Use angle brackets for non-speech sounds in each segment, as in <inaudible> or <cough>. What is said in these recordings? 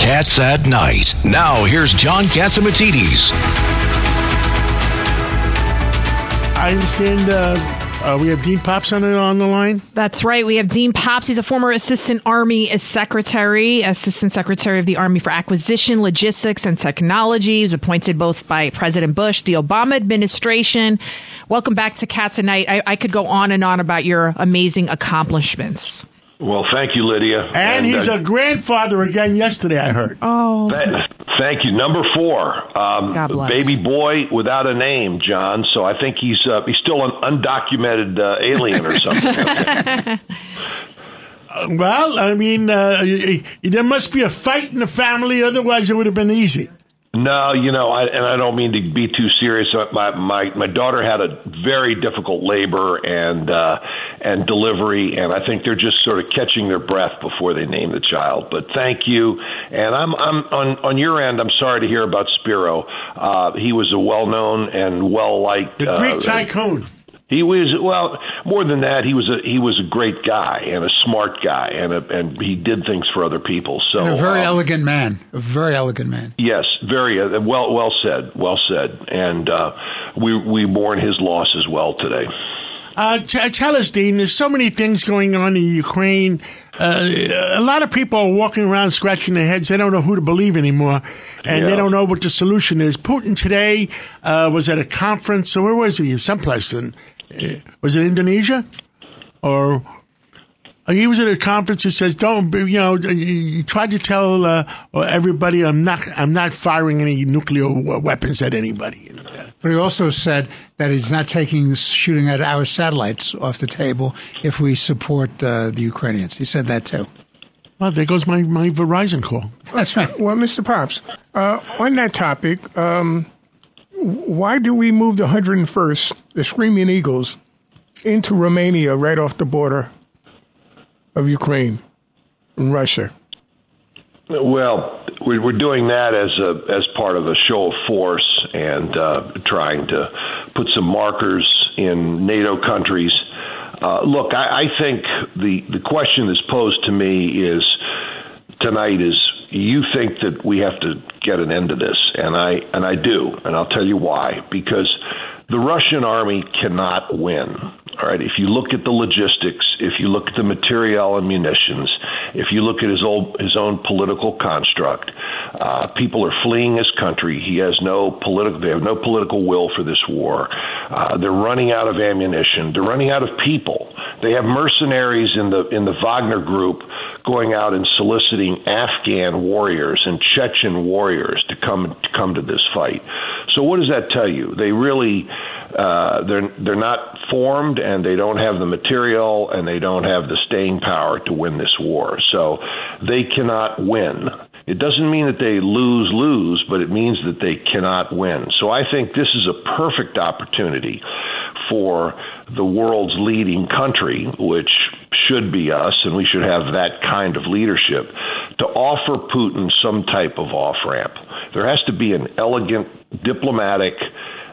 Cats at Night. Now, here's John Catsimatidis. I understand uh, uh, we have Dean Popps on, on the line. That's right. We have Dean Popps. He's a former Assistant Army Secretary, Assistant Secretary of the Army for Acquisition, Logistics, and Technology. He was appointed both by President Bush, the Obama administration. Welcome back to Cats at Night. I, I could go on and on about your amazing accomplishments. Well, thank you, Lydia. And, and he's uh, a grandfather again yesterday, I heard. Oh. th- thank you. Number four, um, God bless. baby boy without a name, John. So I think he's uh, he's still an undocumented uh, alien or something. <laughs> Well, I mean, uh, y- y- there must be a fight in the family, otherwise it would have been easy. No, you know, I, and I don't mean to be too serious. Uh, My my my daughter had a very difficult labor and uh, and delivery, and I think they're just sort of catching their breath before they name the child. But thank you, and I'm I'm on on your end. I'm sorry to hear about Spiro. Uh, he was a well known and well liked The uh, Greek tycoon. He was well more than that. He was a he was a great guy and a smart guy, and a, and he did things for other people. So And a very um, elegant man. A very elegant man. Yes, very uh, well. Well said. Well said. And uh, we we mourn his loss as well today. Uh, t- tell us, Dean, there's so many things going on in Ukraine. Uh, a lot of people are walking around scratching their heads. They don't know who to believe anymore, and they don't know what the solution is. Putin today uh, was at a conference. So where was he? Someplace in uh, was it Indonesia, or uh, he was at a conference that says, "Don't be- you know?" He tried to tell uh, everybody, "I'm not, I'm not firing any nuclear weapons at anybody." But he also said that he's not taking shooting at our satellites off the table if we support uh, the Ukrainians. He said that too. Well, there goes my, my Verizon call. That's right. Well, Mr. Popps, uh, on that topic, um, why do we move the 101st, the Screaming Eagles, into Romania right off the border of Ukraine and Russia? Well, we- we're doing that as a as part of a show of force and uh, trying to put some markers in NATO countries. Uh, look, I, I think the the question that's posed to me is tonight is you think that we have to get an end to this, and I and I do, and I'll tell you why. Because the Russian army cannot win. All right, if you look at the logistics, if you look at the material and munitions, if you look at his old his own political construct, uh, people are fleeing his country. He has no political. They have no political will for this war. Uh, they're running out of ammunition. They're running out of people. They have mercenaries in the in the Wagner group going out and soliciting Afghan warriors and Chechen warriors to come to come to this fight. So what does that tell you? They really uh, they're they're not formed and they don't have the material and they don't have the staying power to win this war. So they cannot win. It doesn't mean that they lose lose, but it means that they cannot win. So I think this is a perfect opportunity for the world's leading country, which should be us, and we should have that kind of leadership, to offer Putin some type of off ramp. There has to be an elegant, diplomatic,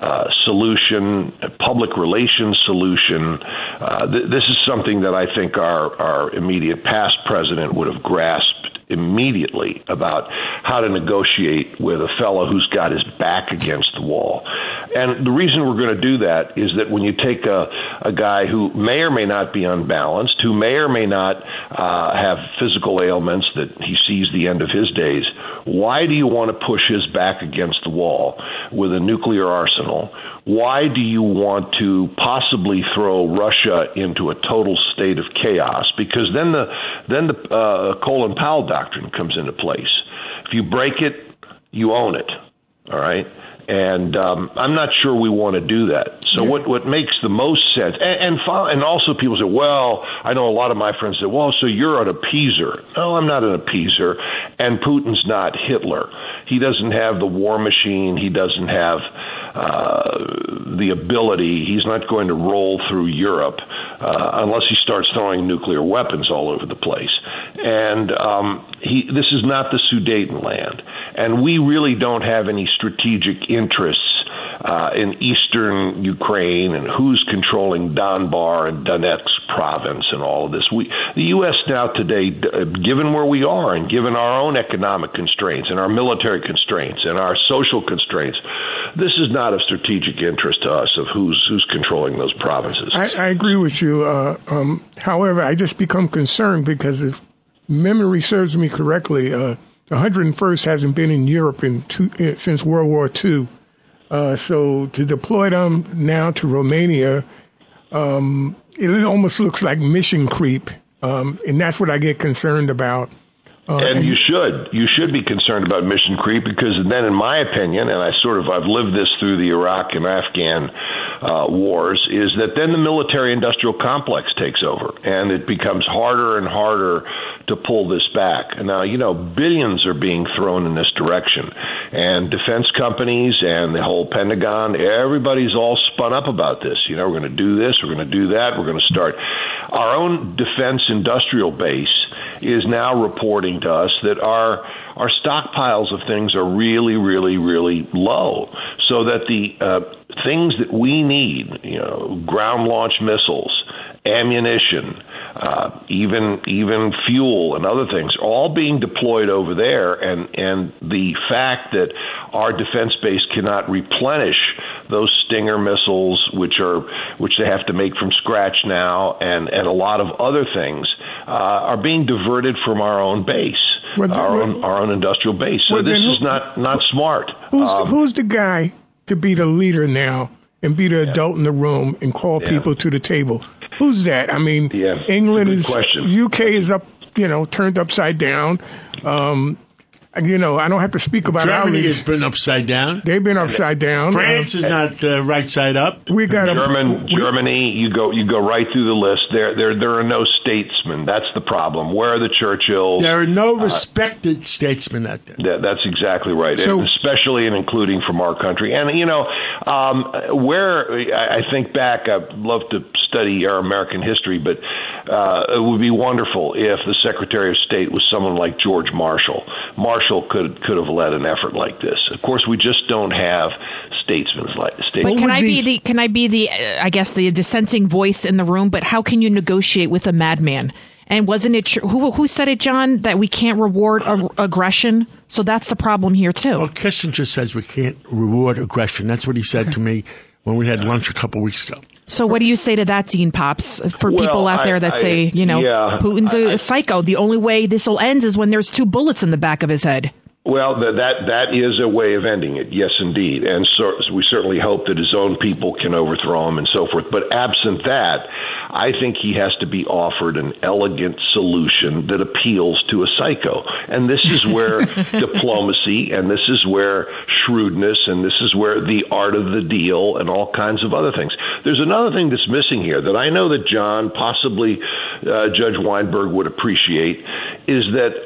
uh, solution, public relations solution. Uh, th- this is something that I think our, our immediate past president would have grasped immediately about how to negotiate with a fellow who's got his back against the wall. And the reason we're going to do that is that when you take a, a guy who may or may not be unbalanced, who may or may not uh, have physical ailments that he sees the end of his days, why do you want to push his back against the wall with a nuclear arsenal? Why do you want to possibly throw Russia into a total state of chaos? Because then the then the uh, Colin Powell doctrine comes into place. If you break it, you own it. All right. and um, I'm not sure we want to do that. So what what makes the most sense, and and, and also people say, well, I know a lot of my friends say, well, so you're an appeaser. No, I'm not an appeaser, and Putin's not Hitler. He doesn't have the war machine. He doesn't have uh, the ability. He's not going to roll through Europe uh, unless he starts throwing nuclear weapons all over the place. And um, he, this is not the Sudetenland, and we really don't have any strategic interests uh, in eastern Ukraine and who's controlling Donbas and Donetsk province and all of this. We, the U.S. now today, given where we are and given our own economic constraints and our military constraints and our social constraints, this is not of strategic interest to us of who's who's controlling those provinces. I, I agree with you. Uh, um, however, I just become concerned because if memory serves me correctly, uh, the 101st hasn't been in Europe in two, uh, since World War II. Uh, so to deploy them now to Romania, um, it almost looks like mission creep, um, and that's what I get concerned about. Uh, and, and, you should you should be concerned about mission creep because then, in my opinion, and I sort of I've lived this through the Iraq and Afghan uh, wars, is that then the military industrial complex takes over, and it becomes harder and harder to pull this back. Now, you know, billions are being thrown in this direction, and defense companies and the whole Pentagon, everybody's all spun up about this. You know, we're going to do this, we're going to do that, we're going to start. Our own defense industrial base is now reporting to us that our our stockpiles of things are really, really, really low, so that the uh, things that we need, you know, ground launch missiles, ammunition, uh, even even fuel and other things, all being deployed over there, and and the fact that our defense base cannot replenish those Stinger missiles, which are which they have to make from scratch now, and and a lot of other things uh, are being diverted from our own base. Well, our well, own our own industrial base. So well, this is not not smart. Who's um, who's the guy to be the leader now and be the yeah. adult in the room and call yeah. people to the table? Who's that? I mean, yeah, England is question. UK is up, you know, turned upside down. Um, you know, I don't have to speak about Germany has been upside down. They've been upside down. France is not uh, right side up. We got German, we, Germany. You go, you go right through the list. There, there, there are no statesmen. That's the problem. Where are the Churchills? There are no uh, respected uh, statesmen out there. That, that's exactly right. So, especially and including from our country. And you know, um, where I think back, I'd love to study our American history, but uh, it would be wonderful if the Secretary of State was someone like George Marshall. Marshall could could have led an effort like this. Of course, we just don't have statesmen like statesmen. But can I be the can I be the uh, I guess the dissenting voice in the room? But how can you negotiate with a madman? And wasn't it tr- who who said it, John, that we can't reward ag- aggression? So that's the problem here too. Well, Kissinger says we can't reward aggression. That's what he said to me <laughs> when we had lunch a couple weeks ago. So, what do you say to that, Dean Popps, for well, people out there that I, say, you know, yeah, Putin's a, a psycho? The only way this will end is when there's two bullets in the back of his head. Well, that that is a way of ending it. Yes, indeed, and so we certainly hope that his own people can overthrow him and so forth. But absent that, I think he has to be offered an elegant solution that appeals to a psycho. And this is where <laughs> diplomacy, and this is where shrewdness, and this is where the art of the deal, and all kinds of other things. There's another thing that's missing here that I know that John, possibly uh, Judge Weinberg, would appreciate, is that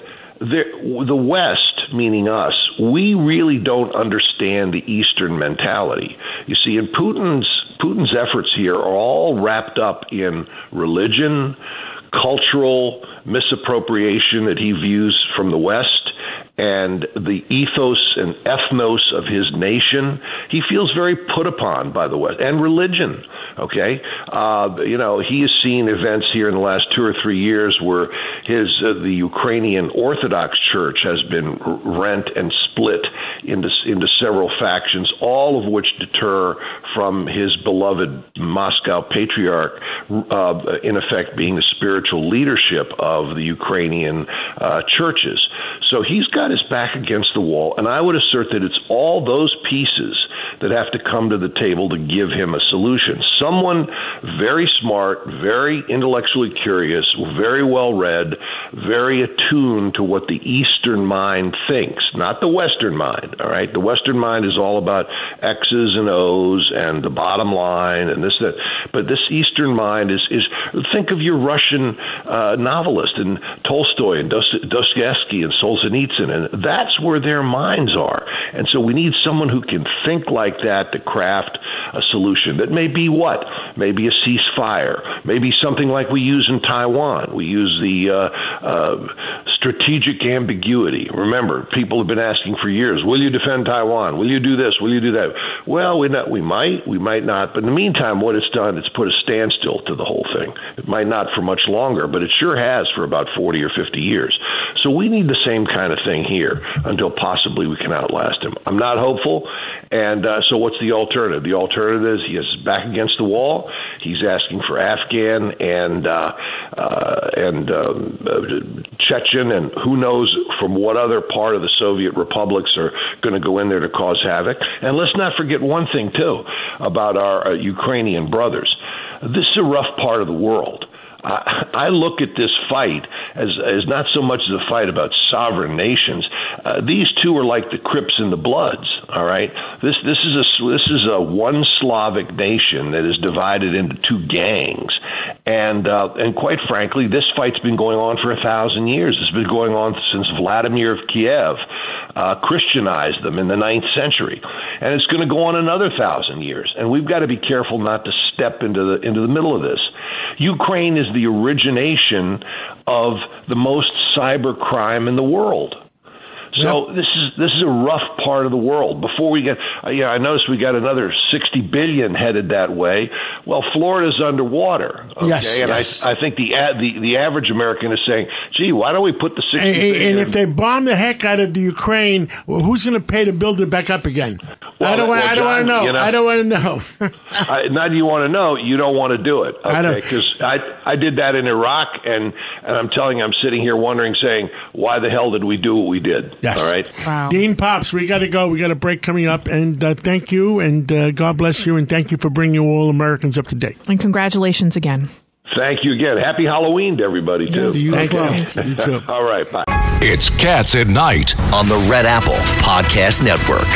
the, the West, meaning us, we really don't understand the Eastern mentality. You see, in Putin's Putin's efforts here are all wrapped up in religion, cultural misappropriation that he views from the West, and the ethos and ethnos of his nation. He feels very put upon by the West and religion. Okay, uh, you know he has seen events here in the last two or three years where his uh, the Ukrainian Orthodox Church has been rent and split into into several factions, all of which deter from his beloved Moscow Patriarch, uh, in effect being the spiritual leadership of the Ukrainian uh, churches. So he's got his back against the wall, and I would assert that it's all those pieces that have to come to the table to give him a solution. Someone very smart, very intellectually curious, very well read, very attuned to what the Eastern mind thinks, not the Western mind. All right, the Western mind is all about X's and O's and the bottom line and this that. But this Eastern mind is is think of your Russian uh, novelist and Tolstoy and Dostoevsky and Solzhenitsyn, and that's where their minds are. And so we need someone who can think like that to craft a solution that may be what? Maybe a ceasefire, maybe something like we use in Taiwan. We use the uh, uh, strategic ambiguity. Remember, people have been asking for years, will you defend Taiwan? Will you do this? Will you do that? Well, we, not, we might, we might not. But in the meantime, what it's done, it's put a standstill to the whole thing. It might not for much longer, but it sure has for about 40 or 50 years. So we need the same kind of thing here until possibly we can outlast him. I'm not hopeful. And uh, so, what's the alternative? The alternative is he is back against the wall. He's asking for Afghan and uh, uh, and um, uh, Chechen and who knows from what other part of the Soviet republics are going to go in there to cause havoc. And let's not forget one thing too about our uh, Ukrainian brothers. This is a rough part of the world. I, I look at this fight as, as not so much as a fight about sovereign nations. Uh, these two are like the Crips and the Bloods. All right, this this is a this is a one Slavic nation that is divided into two gangs, and uh, and quite frankly, this fight's been going on for a thousand years. It's been going on since Vladimir of Kiev uh, Christianized them in the ninth century, and it's going to go on another thousand years. And we've got to be careful not to step into the into the middle of this. Ukraine is the origination of the most cyber crime in the world. So yep. this is this is a rough part of the world. Before we get, uh, yeah, I noticed we got another sixty billion headed that way. Well, Florida's underwater. Okay? Yes, and yes. I, I think the ad, the the average American is saying, "Gee, why don't we put the sixty and, and if they bomb the heck out of the Ukraine, well, who's going to pay to build it back up again? Well, I don't want. Well, I don't want to know. You know. I don't want to know. <laughs> I, not you want to know. You don't want to do it. Okay, because I, I I did that in Iraq, and and I'm telling you, I'm sitting here wondering, saying, why the hell did we do what we did? Yes. All right. Wow. Dean Popps, we got to go. We got a break coming up, and uh, thank you, and uh, God bless you, and thank you for bringing all Americans up to date. And congratulations again. Thank you again. Happy Halloween to everybody too. You thank you. you too. <laughs> all right. Bye. It's Cats at Night on the Red Apple Podcast Network.